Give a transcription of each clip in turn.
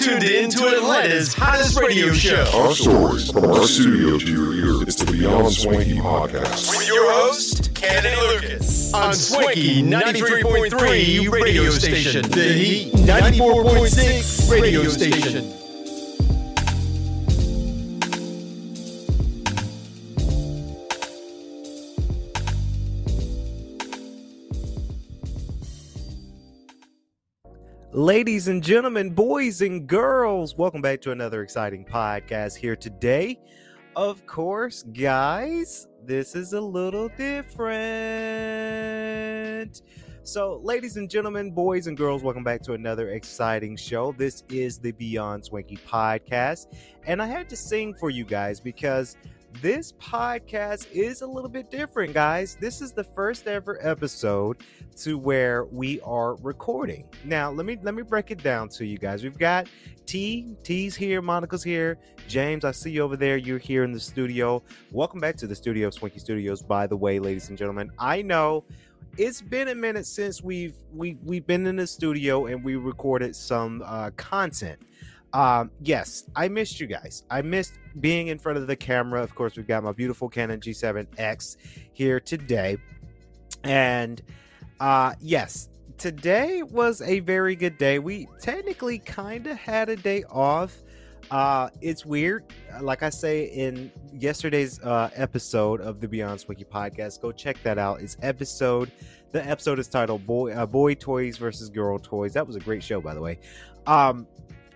You are now tuned in to Atlanta's hottest radio show. Our stories from our studio to your ear. It's the Beyond Swanky podcast. With your host, Kennedy Lucas. On Swanky 93.3 radio station. The Heat 94.6 radio station. Ladies and gentlemen, boys and girls, welcome back to another exciting podcast here today. Of course, guys, this is a little different. So, ladies and gentlemen, boys and girls, welcome back to another exciting show. This is the Beyond Swanky podcast, and I had to sing for you guys because this podcast is a little bit different, guys. This is the first ever episode to where we are recording. Now, let me let me break it down to you guys. We've got T, T's here, Monica's here, James, I see you over there. You're here in the studio. Welcome back to the studio of Swanky Studios. By the way, ladies and gentlemen, I know it's been a minute since we've we we've been in the studio and we recorded some uh, content. Um, yes, I missed you guys. I missed being in front of the camera. Of course, we've got my beautiful Canon G7X here today. And uh yes, today was a very good day. We technically kind of had a day off. Uh it's weird. Like I say in yesterday's uh episode of the Beyond Swanky podcast, go check that out. It's episode the episode is titled Boy uh, Boy Toys versus Girl Toys. That was a great show by the way. Um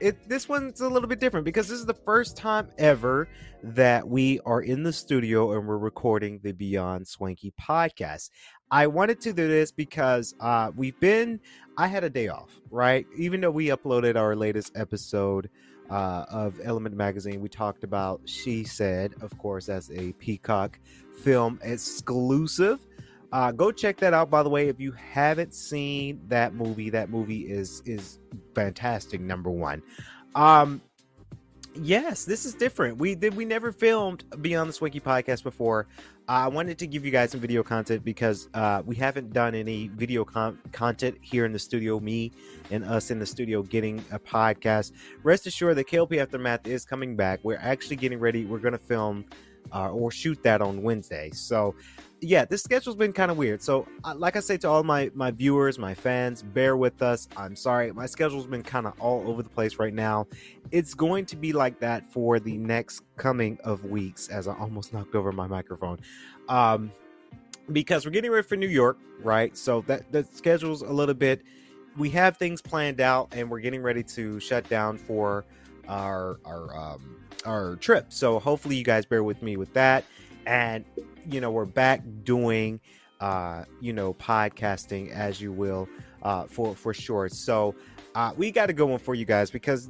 it this one's a little bit different because this is the first time ever that we are in the studio and we're recording the Beyond Swanky podcast. I wanted to do this because uh, we've been I had a day off, right? Even though we uploaded our latest episode uh, of Element Magazine, we talked about She Said, of course, as a Peacock film exclusive. Uh, go check that out. By the way, if you haven't seen that movie, that movie is is fantastic. Number one. Um, yes, this is different. We did we never filmed Beyond the Swanky podcast before. I wanted to give you guys some video content because uh, we haven't done any video con- content here in the studio. Me and us in the studio getting a podcast. Rest assured that KLP Aftermath is coming back. We're actually getting ready. We're gonna film uh, or shoot that on Wednesday. So yeah, this schedule's been kind of weird. So, uh, like I say to all my my viewers, my fans, bear with us. I'm sorry, my schedule's been kind of all over the place right now. It's going to be like that for the next coming of weeks. As I almost knocked over my microphone, um, because we're getting ready for New York, right? So that the schedule's a little bit. We have things planned out, and we're getting ready to shut down for our our um, our trip. So hopefully, you guys bear with me with that and you know we're back doing uh you know podcasting as you will uh for for sure. So uh we got to go one for you guys because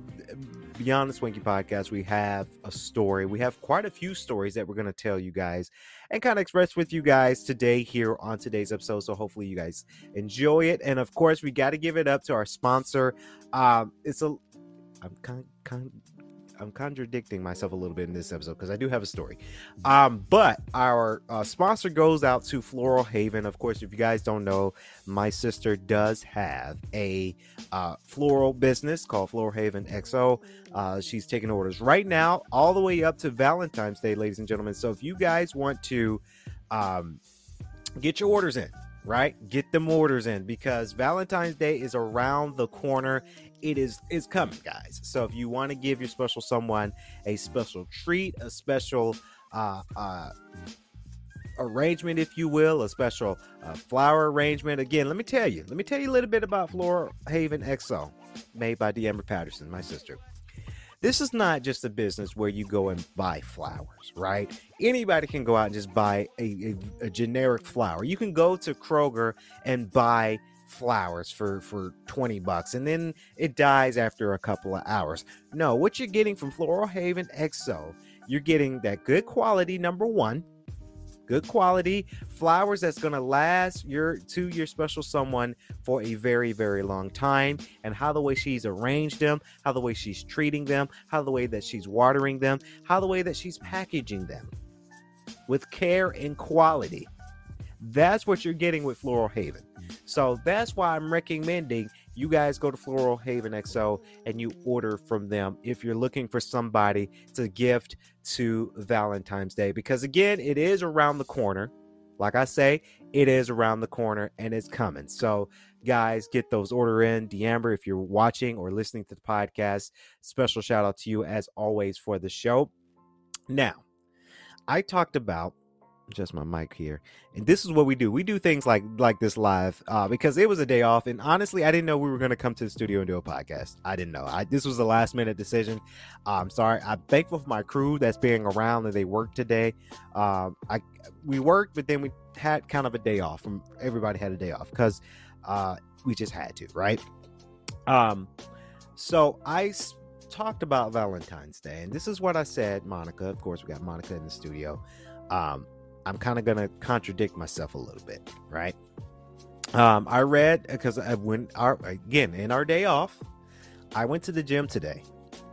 beyond the swanky podcast we have a story. We have quite a few stories that we're going to tell you guys and kind of express with you guys today here on today's episode. So hopefully you guys enjoy it. And of course we got to give it up to our sponsor. Um it's a i'm kind kind I'm contradicting myself a little bit in this episode because I do have a story. Um, but our uh, sponsor goes out to Floral Haven. Of course, if you guys don't know, my sister does have a uh, floral business called Floral Haven XO. Uh, she's taking orders right now, all the way up to Valentine's Day, ladies and gentlemen. So if you guys want to um, get your orders in, right? Get them orders in because Valentine's Day is around the corner it is is coming, guys. So if you want to give your special someone a special treat, a special uh, uh, arrangement, if you will, a special uh, flower arrangement. Again, let me tell you, let me tell you a little bit about Floral Haven XO, made by Deamber Patterson, my sister. This is not just a business where you go and buy flowers, right? Anybody can go out and just buy a, a, a generic flower. You can go to Kroger and buy flowers for for 20 bucks and then it dies after a couple of hours. No what you're getting from floral haven xo you're getting that good quality number one good quality flowers that's going to last your to your special someone for a very very long time and how the way she's arranged them how the way she's treating them how the way that she's watering them how the way that she's packaging them with care and quality that's what you're getting with floral haven so that's why I'm recommending you guys go to Floral Haven XO and you order from them if you're looking for somebody to gift to Valentine's Day. Because again, it is around the corner. Like I say, it is around the corner and it's coming. So, guys, get those order in. D'Amber, if you're watching or listening to the podcast, special shout out to you as always for the show. Now, I talked about just my mic here. And this is what we do. We do things like like this live uh because it was a day off. And honestly i didn't know we were going to come to the studio and do a podcast. I didn't know. I this was a last minute decision. I'm sorry. I'm thankful for my crew that's being around and they worked today. Um i we worked but then we had kind of a day off. From everybody had a day off because uh we just had to right? Um so i talked about valentine's day and this is what i said monica. Of course we got monica in the studio. Um I'm kind of gonna contradict myself a little bit, right? Um, I read because I went our again in our day off. I went to the gym today,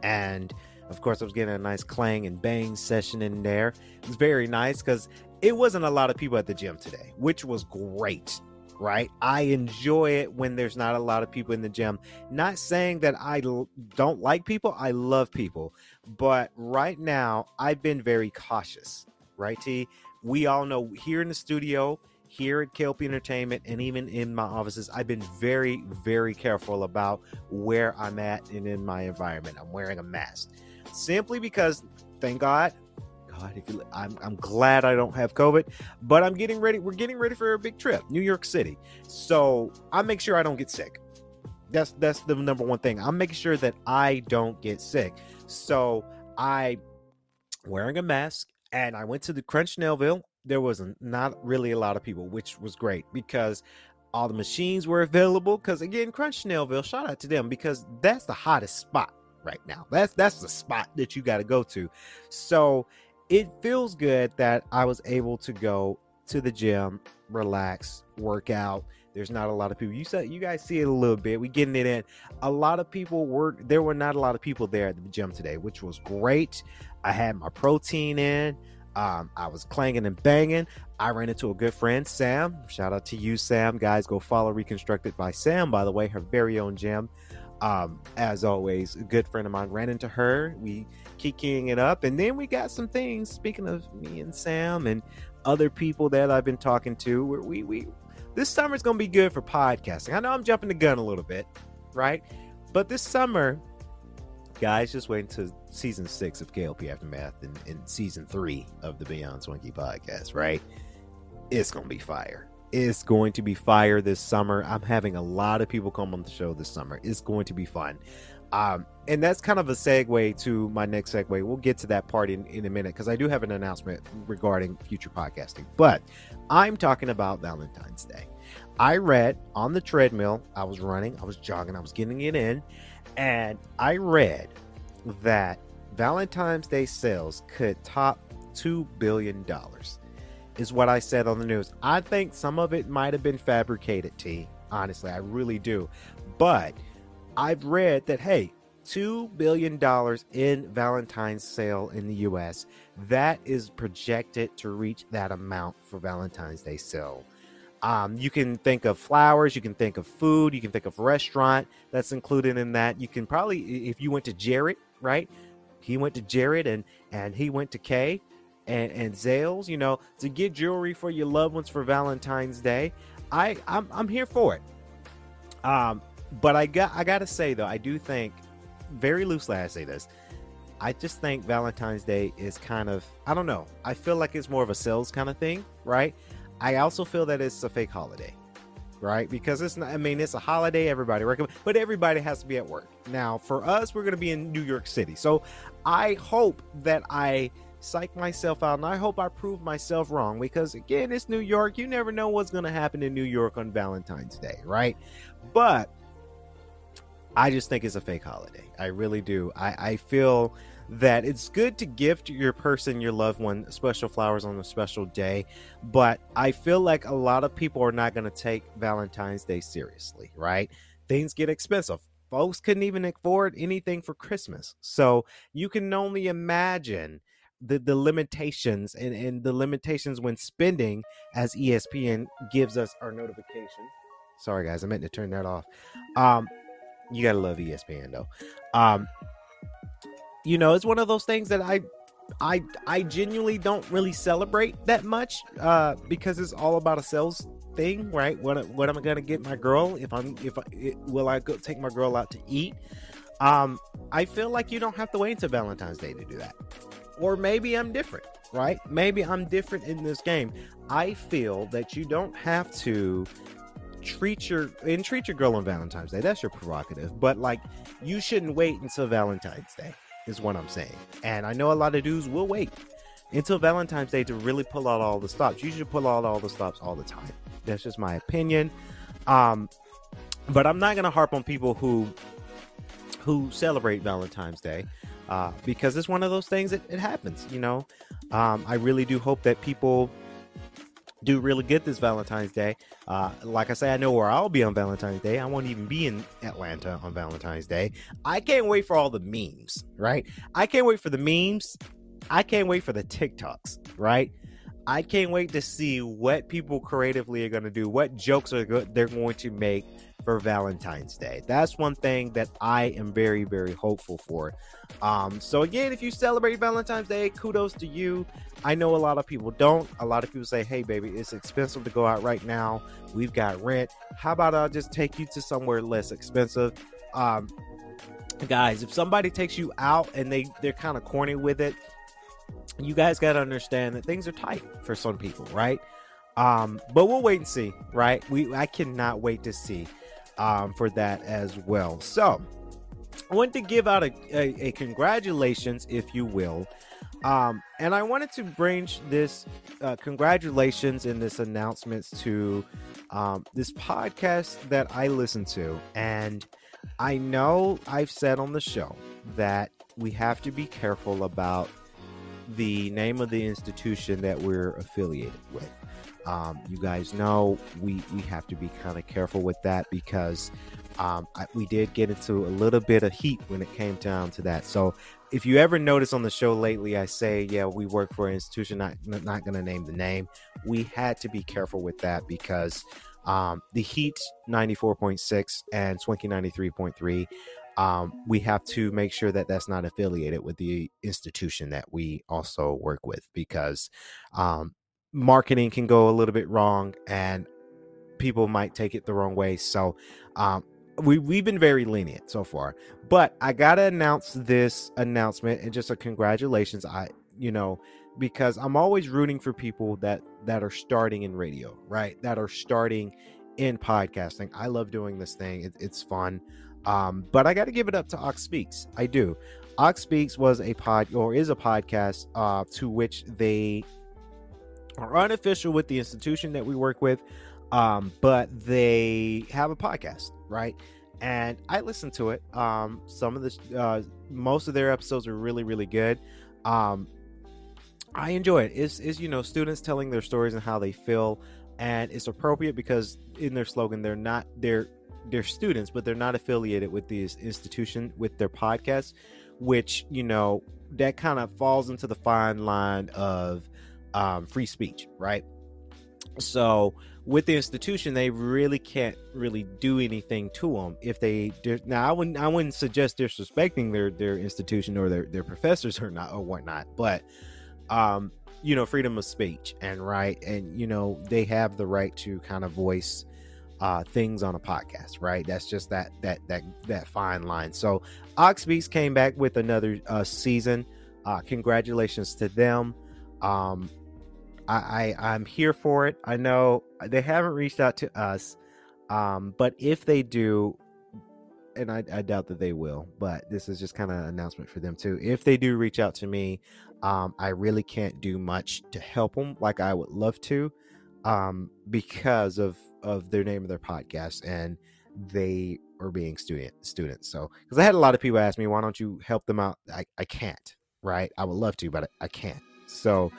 and of course, I was getting a nice clang and bang session in there. It was very nice because it wasn't a lot of people at the gym today, which was great. Right, I enjoy it when there's not a lot of people in the gym. Not saying that I l- don't like people, I love people, but right now I've been very cautious. Right, T we all know here in the studio, here at KLP Entertainment, and even in my offices, I've been very, very careful about where I'm at and in my environment. I'm wearing a mask simply because, thank God, God, if you, I'm, I'm glad I don't have COVID, but I'm getting ready. We're getting ready for a big trip, New York City. So I make sure I don't get sick. That's that's the number one thing. I'm making sure that I don't get sick. So I wearing a mask and I went to the Crunch Snellville. There was not really a lot of people, which was great because all the machines were available. Because again, Crunch Snellville, shout out to them because that's the hottest spot right now. That's that's the spot that you got to go to. So it feels good that I was able to go to the gym, relax, work out. There's not a lot of people. You said you guys see it a little bit. We getting it in. A lot of people were there. Were not a lot of people there at the gym today, which was great. I had my protein in. Um, I was clanging and banging. I ran into a good friend, Sam. Shout out to you, Sam. Guys, go follow Reconstructed by Sam, by the way, her very own gym. Um, as always, a good friend of mine ran into her. We kicking it up, and then we got some things. Speaking of me and Sam and other people that I've been talking to, where we we this summer is gonna be good for podcasting. I know I'm jumping the gun a little bit, right? But this summer, guys, just wait until season six of KLP Aftermath and, and season three of the Beyond Swanky podcast, right? It's gonna be fire. It's going to be fire this summer. I'm having a lot of people come on the show this summer. It's going to be fun. Um, and that's kind of a segue to my next segue. We'll get to that part in, in a minute because I do have an announcement regarding future podcasting. But I'm talking about Valentine's Day. I read on the treadmill, I was running, I was jogging, I was getting it in, and I read that Valentine's Day sales could top $2 billion, is what I said on the news. I think some of it might have been fabricated, T. Honestly, I really do. But I've read that, hey, $2 billion in Valentine's sale in the US. That is projected to reach that amount for Valentine's Day sale. Um, you can think of flowers, you can think of food, you can think of restaurant that's included in that. You can probably, if you went to Jared, right? He went to Jared and and he went to Kay and and Zales, you know, to get jewelry for your loved ones for Valentine's Day. I I'm I'm here for it. Um, but I got I gotta say though, I do think very loosely I say this. I just think Valentine's Day is kind of I don't know. I feel like it's more of a sales kind of thing, right? I also feel that it's a fake holiday, right? Because it's not. I mean, it's a holiday. Everybody recommend, but everybody has to be at work. Now, for us, we're to be in New York City, so I hope that I psych myself out, and I hope I prove myself wrong. Because again, it's New York. You never know what's to happen in New York on Valentine's Day, right? But I just think it's a fake holiday. I really do. I, I feel that it's good to gift your person, your loved one, special flowers on a special day. But I feel like a lot of people are not going to take Valentine's Day seriously, right? Things get expensive. Folks couldn't even afford anything for Christmas. So you can only imagine the, the limitations and, and the limitations when spending as ESPN gives us our notification. Sorry, guys, I meant to turn that off. Um, you gotta love ESPN though. Um, you know, it's one of those things that I, I, I genuinely don't really celebrate that much, uh, because it's all about a sales thing, right? What, what am I gonna get my girl if I'm if I, will I go take my girl out to eat? Um, I feel like you don't have to wait until Valentine's Day to do that, or maybe I'm different, right? Maybe I'm different in this game. I feel that you don't have to treat your and treat your girl on Valentine's Day. That's your prerogative. But like you shouldn't wait until Valentine's Day, is what I'm saying. And I know a lot of dudes will wait until Valentine's Day to really pull out all the stops. You should pull out all the stops all the time. That's just my opinion. Um, but I'm not gonna harp on people who who celebrate Valentine's Day. Uh, because it's one of those things that it happens, you know. Um, I really do hope that people do really good this Valentine's Day. Uh, like I say, I know where I'll be on Valentine's Day. I won't even be in Atlanta on Valentine's Day. I can't wait for all the memes, right? I can't wait for the memes. I can't wait for the TikToks, right? I can't wait to see what people creatively are going to do, what jokes are go- they're going to make for Valentine's Day. That's one thing that I am very, very hopeful for. Um, so again, if you celebrate Valentine's Day, kudos to you. I know a lot of people don't. A lot of people say, "Hey, baby, it's expensive to go out right now. We've got rent. How about I just take you to somewhere less expensive?" Um, guys, if somebody takes you out and they they're kind of corny with it, you guys got to understand that things are tight for some people, right? Um, but we'll wait and see, right? We I cannot wait to see um, for that as well. So I want to give out a, a, a congratulations, if you will. Um, and I wanted to bring this uh, congratulations and this announcements to um, this podcast that I listen to. And I know I've said on the show that we have to be careful about the name of the institution that we're affiliated with. Um, you guys know we we have to be kind of careful with that because um, I, we did get into a little bit of heat when it came down to that. So if you ever notice on the show lately, I say, yeah, we work for an institution, not not going to name the name. We had to be careful with that because um, the Heat 94.6 and Swanky 93.3 um, we have to make sure that that's not affiliated with the institution that we also work with because um, marketing can go a little bit wrong and people might take it the wrong way. So um, we we've been very lenient so far, but I gotta announce this announcement and just a congratulations. I you know because I'm always rooting for people that that are starting in radio, right? That are starting in podcasting. I love doing this thing. It, it's fun. Um, but I got to give it up to Ox Speaks. I do. Ox Speaks was a pod or is a podcast uh, to which they are unofficial with the institution that we work with, um, but they have a podcast, right? And I listen to it. Um, some of the uh, most of their episodes are really, really good. Um, I enjoy it. It's, it's you know students telling their stories and how they feel, and it's appropriate because in their slogan they're not they're they're students, but they're not affiliated with this institution with their podcast, which you know that kind of falls into the fine line of um, free speech, right? So with the institution, they really can't really do anything to them if they now. I wouldn't I wouldn't suggest disrespecting their their institution or their their professors or not or whatnot, but um, you know, freedom of speech and right, and you know they have the right to kind of voice uh, things on a podcast, right? That's just that that that that fine line. So Ox Speaks came back with another uh, season. Uh, congratulations to them. Um, I, I I'm here for it. I know they haven't reached out to us, um, but if they do, and I, I doubt that they will, but this is just kind of an announcement for them too. If they do reach out to me, um, I really can't do much to help them like I would love to, um, because of of their name of their podcast and they are being student students. So because I had a lot of people ask me, why don't you help them out? I, I can't, right? I would love to, but I, I can't. So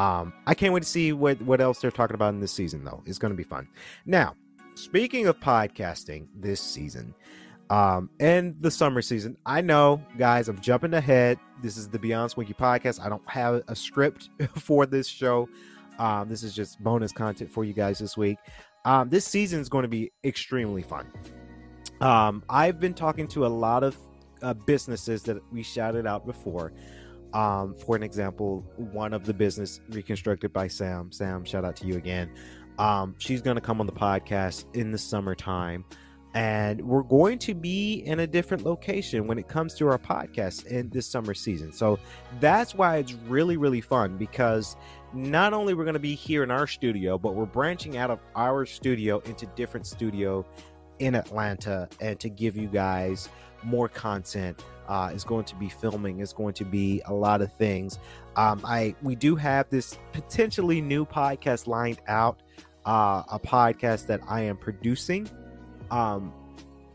um, I can't wait to see what what else they're talking about in this season, though. It's going to be fun. Now, speaking of podcasting this season, um, and the summer season, I know, guys, I'm jumping ahead. This is the Beyond Swanky podcast. I don't have a script for this show. Um, this is just bonus content for you guys this week. Um, this season is going to be extremely fun. Um, I've been talking to a lot of uh, businesses that we shouted out before. Um, for an example, one of the business reconstructed by Sam. Sam, shout out to you again. Um, she's going to come on the podcast in the summertime, and we're going to be in a different location when it comes to our podcast in this summer season. So that's why it's really, really fun because not only we're going to be here in our studio, but we're branching out of our studio into different studio in Atlanta and to give you guys more content. Uh, is going to be filming. Is going to be a lot of things. Um, I we do have this potentially new podcast lined out. Uh, a podcast that I am producing, um,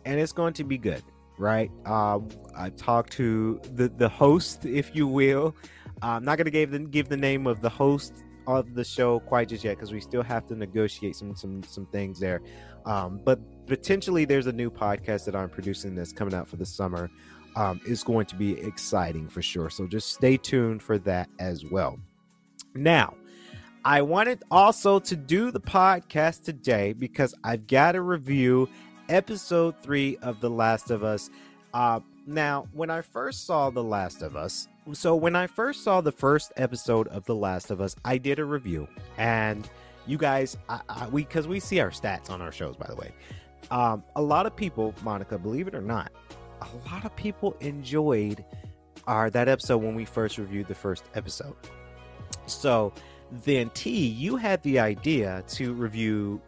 and it's going to be good. Right? Um, I talked to the the host, if you will. I'm not going to give the give the name of the host of the show quite just yet because we still have to negotiate some some some things there. Um, but potentially, there's a new podcast that I'm producing that's coming out for the summer. Um, is going to be exciting for sure. So just stay tuned for that as well. Now, I wanted also to do the podcast today because I've got to review episode three of The Last of Us. Uh, now, when I first saw The Last of Us, so when I first saw the first episode of The Last of Us, I did a review, and you guys, I, I, we because we see our stats on our shows, by the way. Um, a lot of people, Monica, believe it or not, a lot of people enjoyed our that episode when we first reviewed the first episode. So then, T, you had the idea to review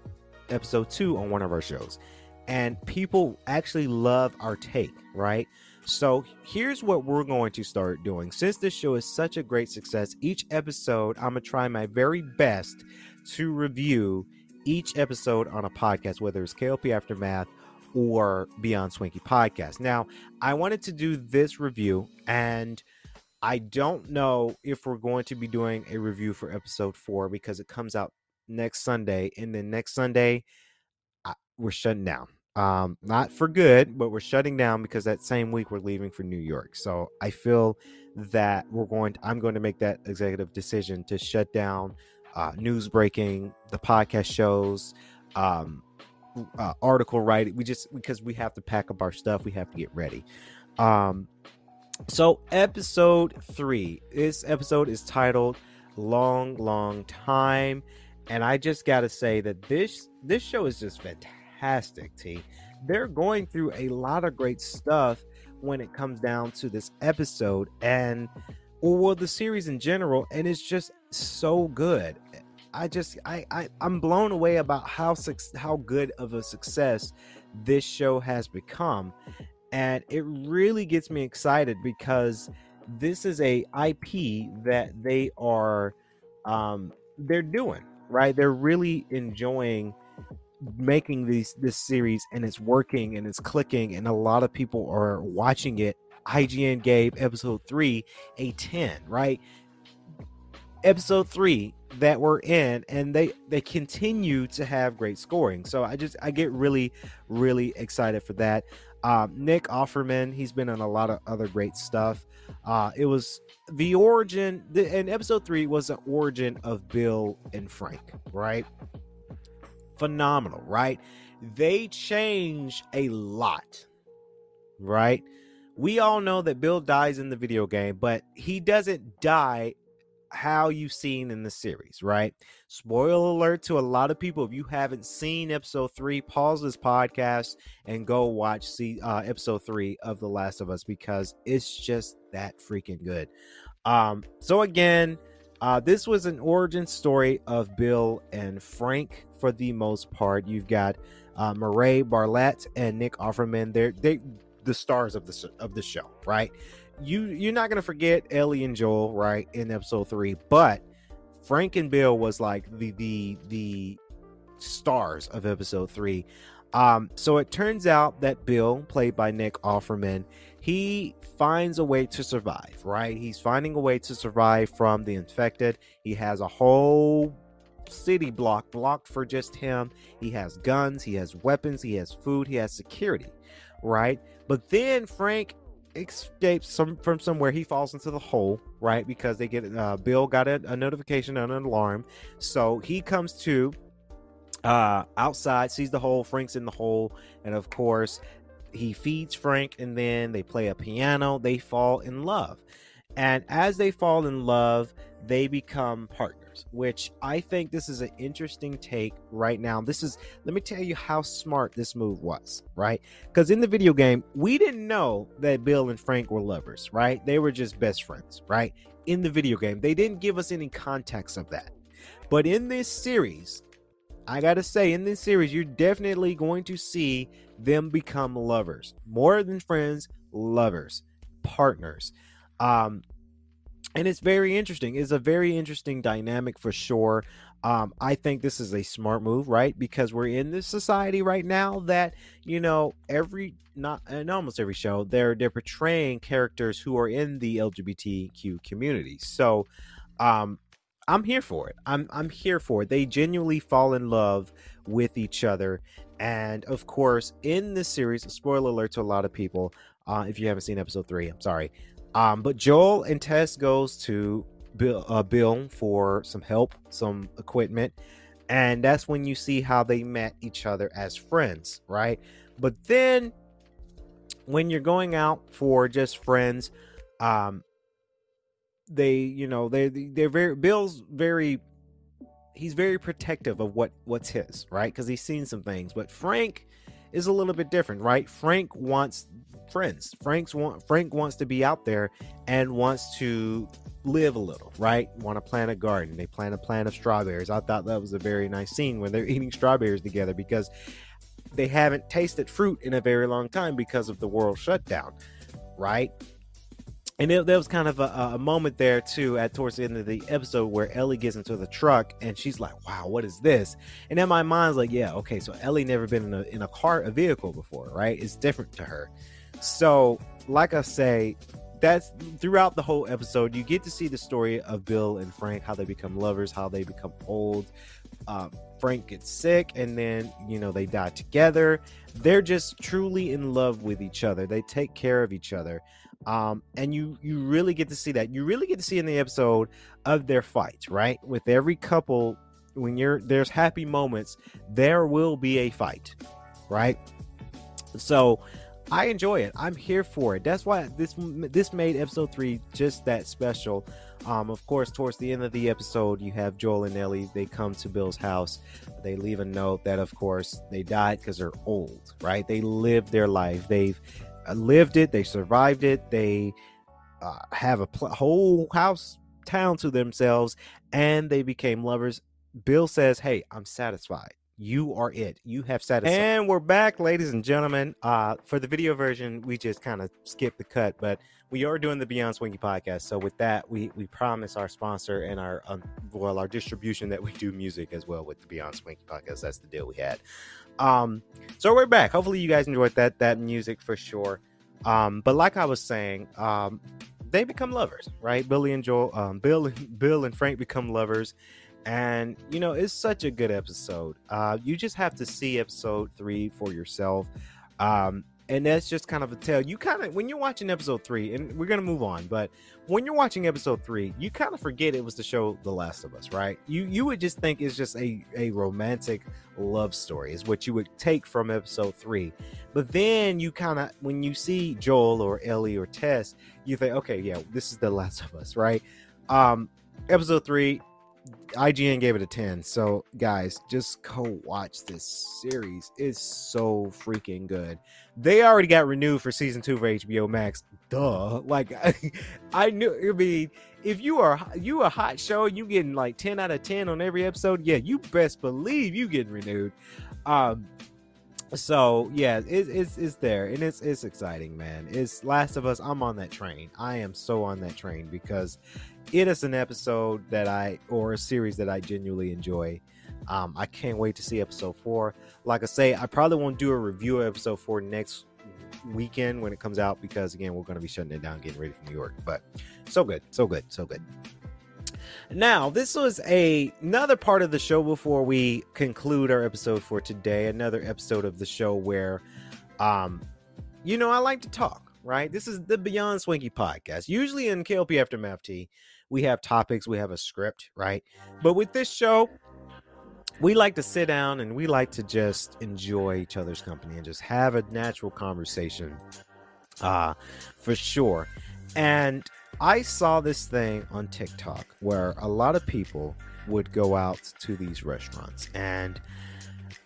episode two on one of our shows, and people actually love our take, right? So here's what we're going to start doing. Since this show is such a great success, each episode I'm gonna try my very best to review each episode on a podcast, whether it's KLP Aftermath or Beyond Swanky Podcast. Now, I wanted to do this review, and I don't know if we're going to be doing a review for episode four because it comes out next Sunday, and then next Sunday I, we're shutting down um, not for good, but we're shutting down because that same week we're leaving for New York. So I feel that we're going. To, I'm going to make that executive decision to shut down uh, news breaking, the podcast shows, um, uh, article writing. We just because we have to pack up our stuff, we have to get ready. Um, so episode three. This episode is titled "Long, Long Time," and I just got to say that this this show is just fantastic T. They're going through a lot of great stuff when it comes down to this episode and or the series in general, and it's just so good. I just I, I I'm blown away about how how good of a success this show has become, and it really gets me excited because this is a IP that they are um they're doing right. They're really enjoying making these this series and it's working and it's clicking and a lot of people are watching it. IGN gave episode 3 a 10 right? Episode 3 that we're in and they they continue to have great scoring so i just i get really really excited for that um, nick offerman he's been in a lot of other great stuff uh, it was the origin the, and episode 3 was the origin of bill and frank right phenomenal, right? They change a lot, right? We all know that Bill dies in the video game, but he doesn't die how you've seen in the series, right? Spoiler alert to a lot of people. If you haven't seen episode three, pause this podcast and go watch see uh, episode three of The Last of Us because it's just that freaking good. Um, so again, uh, this was an origin story of Bill and Frank for the most part. You've got uh, Murray Bartlett and Nick Offerman. They're they the stars of the of the show, right? You you're not gonna forget Ellie and Joel, right, in episode three, but Frank and Bill was like the the the stars of episode three. Um, so it turns out that Bill, played by Nick Offerman, he finds a way to survive, right? He's finding a way to survive from the infected. He has a whole city block blocked for just him. He has guns, he has weapons, he has food, he has security, right? But then Frank escapes some from somewhere. He falls into the hole, right? Because they get uh, Bill got a, a notification and an alarm, so he comes to uh outside sees the hole frank's in the hole and of course he feeds frank and then they play a piano they fall in love and as they fall in love they become partners which i think this is an interesting take right now. This is let me tell you how smart this move was right? Because in the video game we didn't know that bill and frank were lovers right? They were just best friends right? In the video game they didn't give us any context of that. But in this series I gotta say, in this series, you're definitely going to see them become lovers, more than friends, lovers, partners. Um, and it's very interesting. It's a very interesting dynamic for sure. Um, I think this is a smart move, right? Because we're in this society right now that you know every not in almost every show they're they're portraying characters who are in the LGBTQ community. So, um, I'm here for it. I'm I'm here for it. They genuinely fall in love with each other, and of course, in this series, spoiler alert to a lot of people. Uh, if you haven't seen episode three, I'm sorry. Um, but Joel and Tess goes to Bill, uh, Bill for some help, some equipment, and that's when you see how they met each other as friends, right? But then, when you're going out for just friends, um, they you know they they're very bill's very he's very protective of what what's his right because he's seen some things but frank is a little bit different right frank wants friends frank's want frank wants to be out there and wants to live a little right want to plant a garden they plant a plant of strawberries i thought that was a very nice scene when they're eating strawberries together because they haven't tasted fruit in a very long time because of the world shutdown right and it, there was kind of a, a, moment there too at towards the end of the episode where Ellie gets into the truck and she's like, "Wow, what is this?" And in my mind's like, "Yeah, okay, so Ellie never been in a in a car, a vehicle before, right? It's different to her." So, like I say, that's throughout the whole episode. You get to see the story of Bill and Frank, how they become lovers, how they become old. Uh, Frank gets sick, and then you know they die together. They're just truly in love with each other. They take care of each other um, and you you really get to see that. You really get to see in the episode of their fights, right? With every couple, when you're there's happy moments, there will be a fight, right? So I enjoy it. I'm here for it. That's why this this made episode three just that special. Um, of course, towards the end of the episode, you have Joel and Ellie. They come to Bill's house. They leave a note that, of course, they died because they're old, right? They lived their life. They've uh, lived it, they survived it, they uh, have a pl- whole house town to themselves, and they became lovers. Bill says, Hey, I'm satisfied. You are it. You have satisfied. And we're back, ladies and gentlemen. Uh, for the video version, we just kind of skipped the cut, but we are doing the Beyond Swanky podcast. So with that, we we promise our sponsor and our um, well our distribution that we do music as well with the Beyond Swanky podcast. That's the deal we had. Um, so we're back. Hopefully, you guys enjoyed that that music for sure. Um, but like I was saying, um, they become lovers, right? Billy and Joel, um, Bill, Bill and Frank become lovers, and you know it's such a good episode. Uh, you just have to see episode three for yourself. Um, and that's just kind of a tale. You kind of when you're watching episode three, and we're gonna move on, but when you're watching episode three, you kind of forget it was the show The Last of Us, right? You you would just think it's just a a romantic love story is what you would take from episode three, but then you kind of when you see Joel or Ellie or Tess, you think, okay, yeah, this is The Last of Us, right? Um, episode three IGN gave it a 10. So, guys, just go watch this series. It's so freaking good. They already got renewed for season two for HBO Max. Duh. Like, I, I knew. I mean, if you are you a hot show, you getting like 10 out of 10 on every episode. Yeah, you best believe you getting renewed. Um, so yeah, it, it's it's there and it's it's exciting, man. It's Last of Us. I'm on that train. I am so on that train because it is an episode that I or a series that I genuinely enjoy. Um, I can't wait to see episode four. Like I say, I probably won't do a review of episode four next weekend when it comes out because again, we're going to be shutting it down, getting ready for New York. But so good, so good, so good. Now, this was a another part of the show before we conclude our episode for today. Another episode of the show where, um, you know, I like to talk. Right, this is the Beyond Swanky podcast. Usually in KLP Aftermath T, we have topics, we have a script, right? But with this show, we like to sit down and we like to just enjoy each other's company and just have a natural conversation uh for sure. And i saw this thing on tiktok where a lot of people would go out to these restaurants. And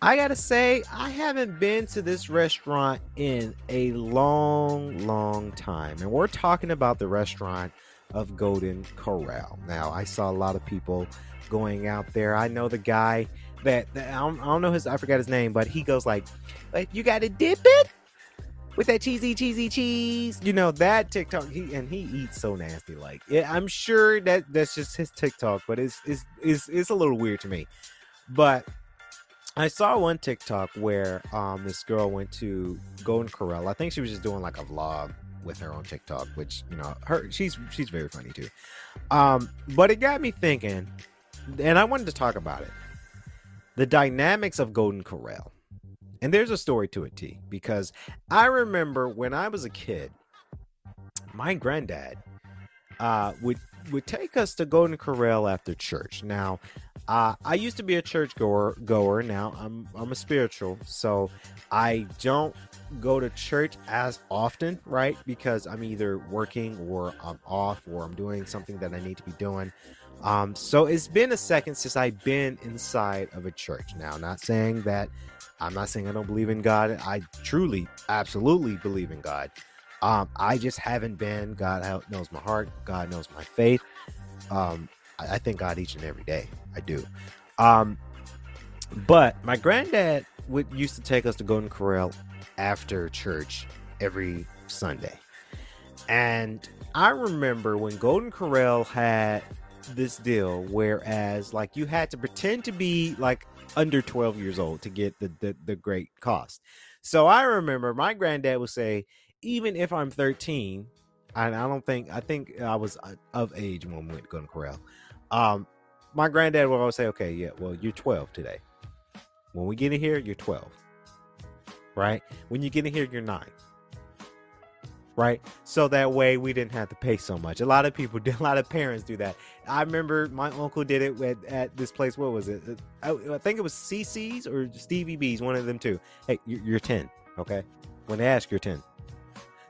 i gotta say i haven't been to this restaurant in a long long time. And we're talking about the restaurant of golden corral now i saw a lot of people going out there i know the guy that, that I, don't, I don't know his I forgot his name, but he goes like, like you got to dip it with that cheesy cheesy cheese. You know that TikTok. He and he eats so nasty. Like yeah, I'm sure that that's just his TikTok, but it's it's it's it's a little weird to me. But I saw one TikTok where um this girl went to Golden Corral. I think she was just doing like a vlog with her on TikTok, which you know her she's she's very funny too. Um, but it got me thinking, and I wanted to talk about it the dynamics of Golden Corral. And there's a story to it, T, because I remember when I was a kid, my granddad uh, would would take us to Golden Corral after church. Now, uh, I used to be a church goer. Goer now, I'm I'm a spiritual, so I don't go to church as often, right? Because I'm either working or I'm off or I'm doing something that I need to be doing. Um, so it's been a second since I've been inside of a church. Now, not saying that I'm not saying I don't believe in God. I truly, absolutely believe in God. Um, I just haven't been. God knows my heart. God knows my faith. Um, I, I thank God each and every day. I do. Um, but my granddad would used to take us to Golden Corral after church every Sunday. And I remember when Golden Corral had this deal whereas like you had to pretend to be like under 12 years old to get the the, the great cost so i remember my granddad would say even if i'm 13 and i don't think i think i was uh, of age when we went to Golden Corral um my granddad would always say okay yeah well you're 12 today when we get in here you're 12 right when you get in here you're 9 right? So that way we didn't have to pay so much. A lot of people a lot of parents do that. I remember my uncle did it at, at this place. What was it? I, I, think it was CiCi's or Stevie B's, one of them too. Hey, you're 10, okay? When they ask, you're 10.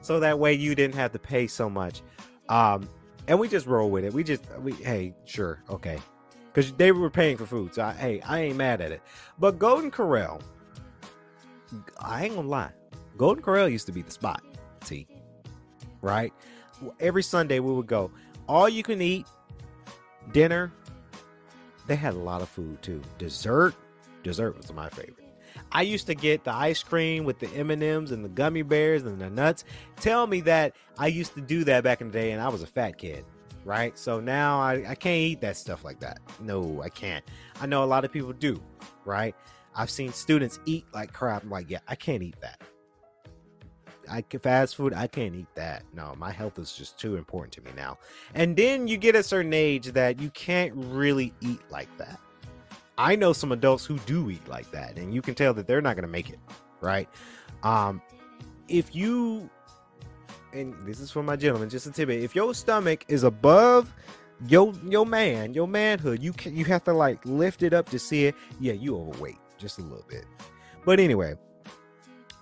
So that way you didn't have to pay so much. Um, and we just roll with it. We just, we, hey, sure, okay. Because they were paying for food. So, I, hey, I ain't mad at it. But Golden Corral, I ain't gonna lie. Golden Corral used to be the spot. See, right? Every Sunday we would go. All you can eat, dinner. They had a lot of food too. Dessert, dessert was my favorite. I used to get the ice cream with the M&Ms and the gummy bears and the nuts. Tell me that I used to do that back in the day and I was a fat kid, right? So now I, I can't eat that stuff like that. No, I can't. I know a lot of people do, right? I've seen students eat like crap. I'm like, yeah, I can't eat that. I fast food, I can't eat that. No, my health is just too important to me now. And then you get a certain age that you can't really eat like that. I know some adults who do eat like that, and you can tell that they're not going to make it, right? Um, if you, and this is for my gentlemen, just a tidbit, if your stomach is above your your man, your manhood, you can you have to like lift it up to see it. Yeah, you overweight just a little bit. But anyway,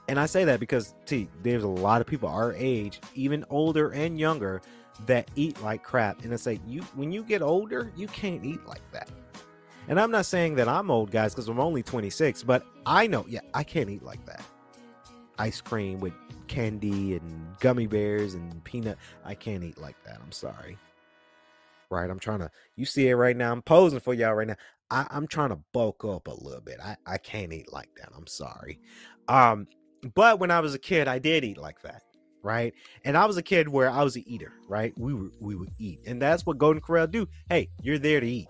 and I say that because, see, there's a lot of people our age, even older and younger, that eat like crap. And it's like you when you get older, you can't eat like that. And I'm not saying that I'm old, guys, because I'm only 26, but I know, yeah, I can't eat like that. Ice cream with candy and gummy bears and peanut. I can't eat like that. I'm sorry. Right? I'm trying to, you see it right now. I'm posing for y'all right now. I, am trying to bulk up a little bit. I, I can't eat like that. I'm sorry. Um, but when I was a kid, I did eat like that, right? And I was a kid where I was an eater, right? We were we would eat, and that's what Golden Corral do. Hey, you're there to eat.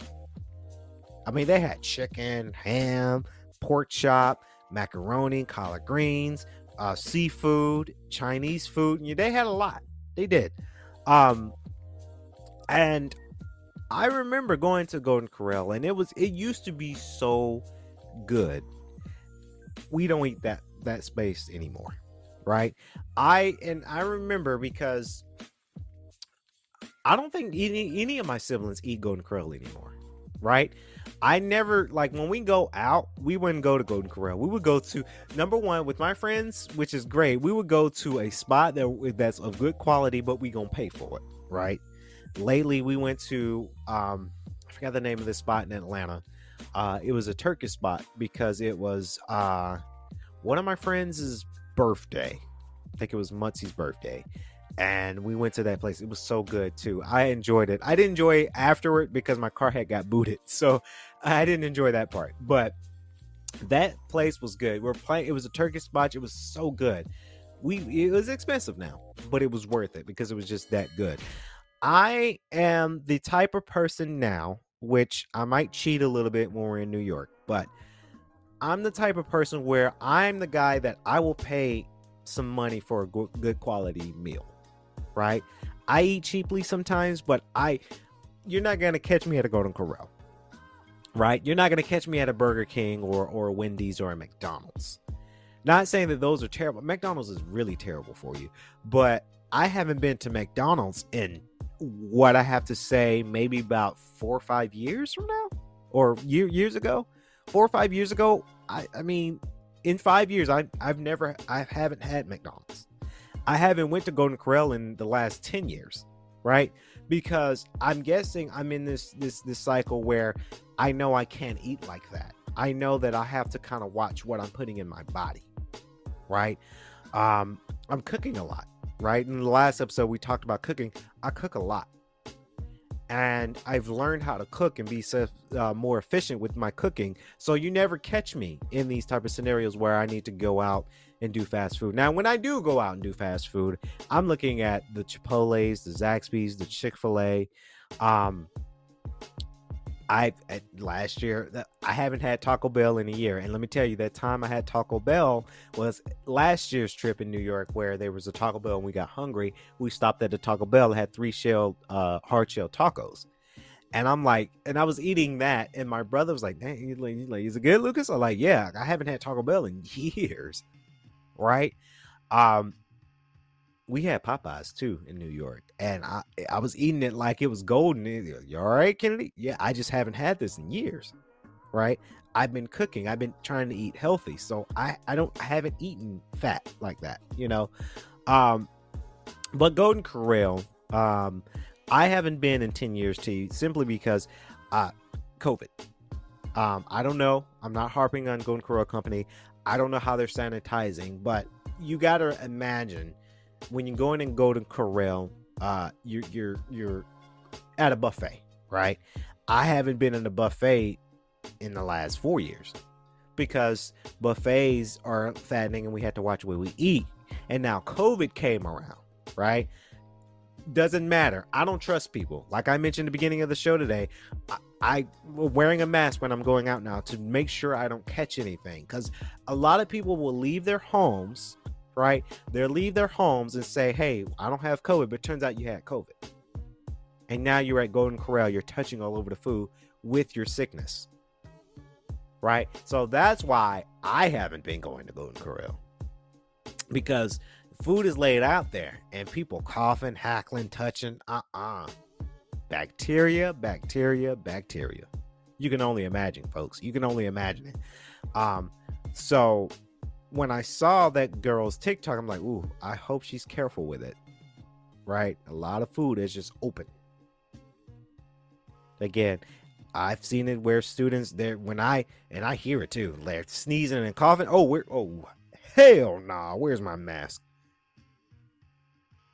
I mean, they had chicken, ham, pork chop, macaroni, collard greens, uh, seafood, Chinese food. They had a lot. They did. Um, and I remember going to Golden Corral, and it was it used to be so good. We don't eat that that space anymore right i and i remember because i don't think any any of my siblings eat golden corral anymore right I never like when we go out, we wouldn't go to Golden Corral. We would go to number one with my friends, which is great. We would go to a spot that that's of good quality, but we gonna pay for it, right? Lately, we went to um, I forgot the name of this spot in Atlanta. Uh, it was a Turkish spot because it was uh, one of my friends' birthday. I think it was Muncie's birthday, and we went to that place. It was so good too. I enjoyed it. I didn't enjoy it afterward because my car had got booted, so I didn't enjoy that part. But that place was good. We are playing. It was a Turkish spot. It was so good. We it was expensive now, but it was worth it because it was just that good. I am the type of person now, which I might cheat a little bit when we're in New York, but I'm the type of person where I'm the guy that I will pay some money for a good quality meal, right? I eat cheaply sometimes, but I you're not gonna catch me at a Golden Corral, right? You're not gonna catch me at a Burger King or or a Wendy's or a McDonald's. Not saying that those are terrible. McDonald's is really terrible for you, but I haven't been to McDonald's in what I have to say, maybe about four or five years from now, or year, years ago, four or five years ago. I, I mean, in five years, I, I've never, I haven't had McDonald's. I haven't went to Golden Corral in the last ten years, right? Because I'm guessing I'm in this this this cycle where I know I can't eat like that. I know that I have to kind of watch what I'm putting in my body, right? Um, I'm cooking a lot right? In the last episode, we talked about cooking. I cook a lot. And I've learned how to cook and be uh, more efficient with my cooking. So you never catch me in these type of scenarios where I need to go out and do fast food. Now, when I do go out and do fast food, I'm looking at the Chipotle's, the Zaxby's, the Chick Fil A, um, I last year I haven't had Taco Bell in a year, and let me tell you, that time I had Taco Bell was last year's trip in New York, where there was a Taco Bell and we got hungry. We stopped at the Taco Bell, had three shell, uh, hard shell tacos, and I'm like, and I was eating that, and my brother was like, "Dang, he's like, is it good, Lucas?" I'm like, "Yeah, I haven't had Taco Bell in years." Right? Um, we had Popeyes too in New York, and I I was eating it like it was golden. You all right, Kennedy? Yeah, I just haven't had this in years, right? I've been cooking. I've been trying to eat healthy, so I I don't I haven't eaten fat like that, you know. Um, but Golden Corral, um, I haven't been in ten years to simply because, uh, COVID. Um, I don't know. I'm not harping on Golden Corral Company. I don't know how they're sanitizing, but you got to imagine when you go in and Golden Corral, uh, you're you're you're at a buffet, right? I haven't been in a buffet in the last four years because buffets are fattening and we had to watch what we eat. And now COVID came around, right? Doesn't matter. I don't trust people. Like I mentioned the beginning of the show today, I, I wearing a mask when I'm going out now to make sure I don't catch anything because a lot of people will leave their homes right? They'll leave their homes and say, Hey, I don't have COVID, but turns out you had COVID. And now you're at Golden Corral, you're touching all over the food with your sickness. Right? So that's why I haven't been going to Golden Corral. Because food is laid out there and people coughing, hackling, touching. Uh uh Bacteria, bacteria, bacteria. You can only imagine, folks. You can only imagine it. Um, so when I saw that girl's TikTok, I'm like, ooh, I hope she's careful with it. Right? A lot of food is just open. Again, I've seen it where students there when I and I hear it too. They're sneezing and coughing. Oh, where oh hell nah, where's my mask?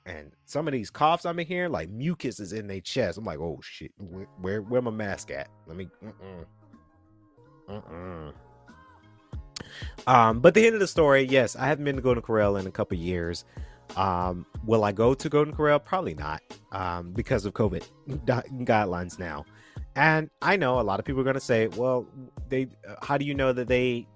And some of these coughs I'm in here, like mucus is in their chest. I'm like, oh shit, where where, where my mask at? Let me uh-uh. Uh-uh. Um, but the end of the story, yes, I haven't been to Golden Corral in a couple years. Um, will I go to Golden Corral? Probably not, um, because of COVID guidelines now. And I know a lot of people are going to say, well, they, uh, how do you know that they,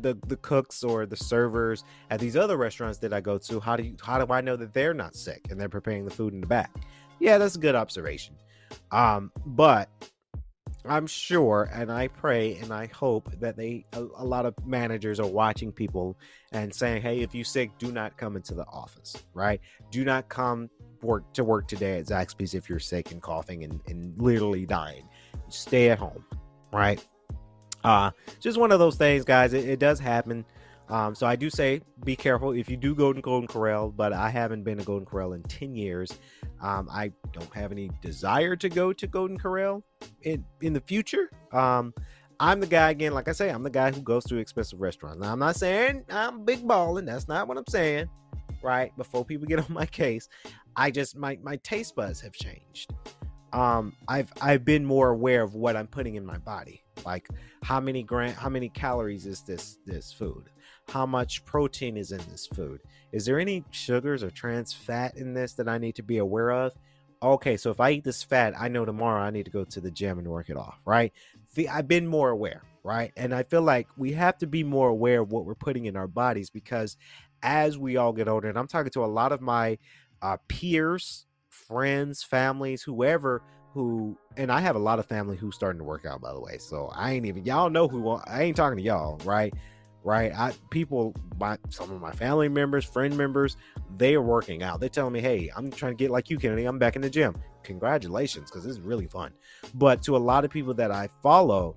the the cooks or the servers at these other restaurants that I go to, how do you, how do I know that they're not sick and they're preparing the food in the back? Yeah, that's a good observation. Um, but I'm sure and I pray and I hope that they a, a, lot of managers are watching people and saying, "Hey, if you're sick, do not come into the office." Right? Do not come work to work today at Zaxby's if you're sick and coughing and, and literally dying. Stay at home. right? Uh, just one of those things, guys. It, it does happen. Um, so I do say be careful if you do go to Golden Corral, but I haven't been to Golden Corral in 10 years. Um, I don't have any desire to go to Golden Corral in, in the future. Um, I'm the guy again, like I say, I'm the guy who goes to expensive restaurants. Now I'm not saying I'm big balling, that's not what I'm saying, right? Before people get on my case, I just my my taste buds have changed. Um, I've I've been more aware of what I'm putting in my body. Like how many gram how many calories is this this food? How much protein is in this food? Is there any sugars or trans fat in this that I need to be aware of? Okay, so if I eat this fat, I know tomorrow I need to go to the gym and work it off, right? I've been more aware, right? And I feel like we have to be more aware of what we're putting in our bodies because as we all get older, and I'm talking to a lot of my uh, peers, friends, families, whoever who, and I have a lot of family who's starting to work out, by the way. So I ain't even, y'all know who, I ain't talking to y'all, right? Right. I, people, my, some of my family members, friend members, they are working out. They're telling me, hey, I'm trying to get like you, Kennedy. I'm back in the gym. Congratulations, because this is really fun. But to a lot of people that I follow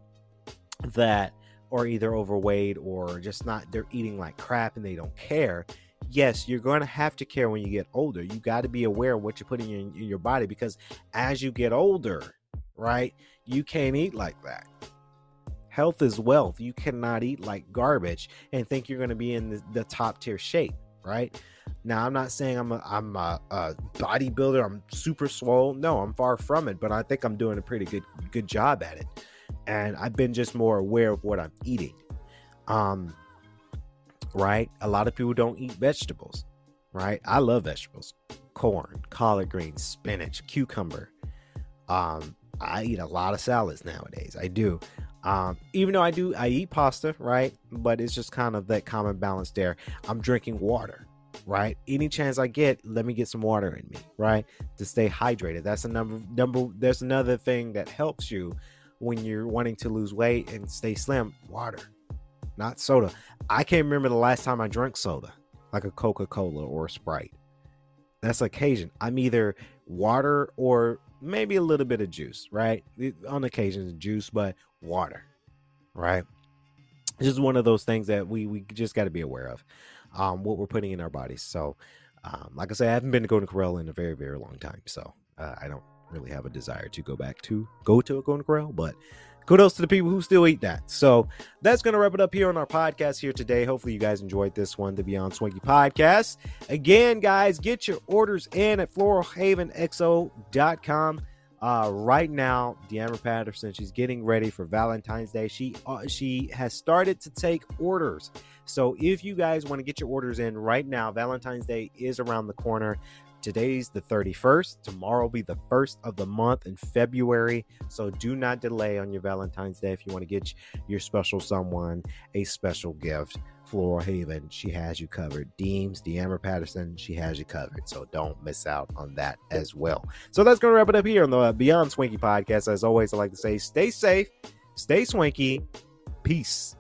that are either overweight or just not, they're eating like crap and they don't care yes, you're going to have to care when you get older. You got to be aware of what you're putting in, in, your body because as you get older, right, you can't eat like that. Health is wealth. You cannot eat like garbage and think you're going to be in the, the top tier shape, right? Now, I'm not saying I'm a, I'm a, a bodybuilder. I'm super swole. No, I'm far from it. But I think I'm doing a pretty good good job at it, and I've been just more aware of what I'm eating. Um, right? A lot of people don't eat vegetables, right? I love vegetables corn, collard greens, spinach, cucumber. Um, I eat a lot of salads nowadays. I do. Um, even though I do, I eat pasta, right? But it's just kind of that common balance there. I'm drinking water, right? Any chance I get, let me get some water in me, right? To stay hydrated. That's a number number there's another thing that helps you when you're wanting to lose weight and stay slim, water not soda. I can't remember the last time I drank soda, like a Coca Cola or a Sprite. That's occasion. I'm either water or maybe a little bit of juice, right? On occasion, juice, but water, right? Just one of those things that we we just got to be aware of, um, what we're putting in our bodies. So, um, like I said, I haven't been to Golden Corral in a very very long time, so uh, I don't really have a desire to go back to go to a Golden Corral, but kudos to the people who still eat that. So that's going to wrap it up here on our podcast here today. Hopefully, you guys enjoyed this one, the Beyond Swanky podcast. Again, guys, get your orders in at floralhavenxo.com. Uh, right now, Deanna Patterson, she's getting ready for Valentine's Day. She uh, she has started to take orders. So if you guys want to get your orders in right now, Valentine's Day is around the corner. Today's the 31st. Tomorrow will be the first of the month in February. So do not delay on your Valentine's Day if you want to get your special someone a special gift. Floral Haven, she has you covered. Deems, Deamber Patterson, she has you covered. So don't miss out on that as well. So that's going to wrap it up here on the uh, Beyond Swanky podcast. As always, I like to say stay safe, stay swanky, peace.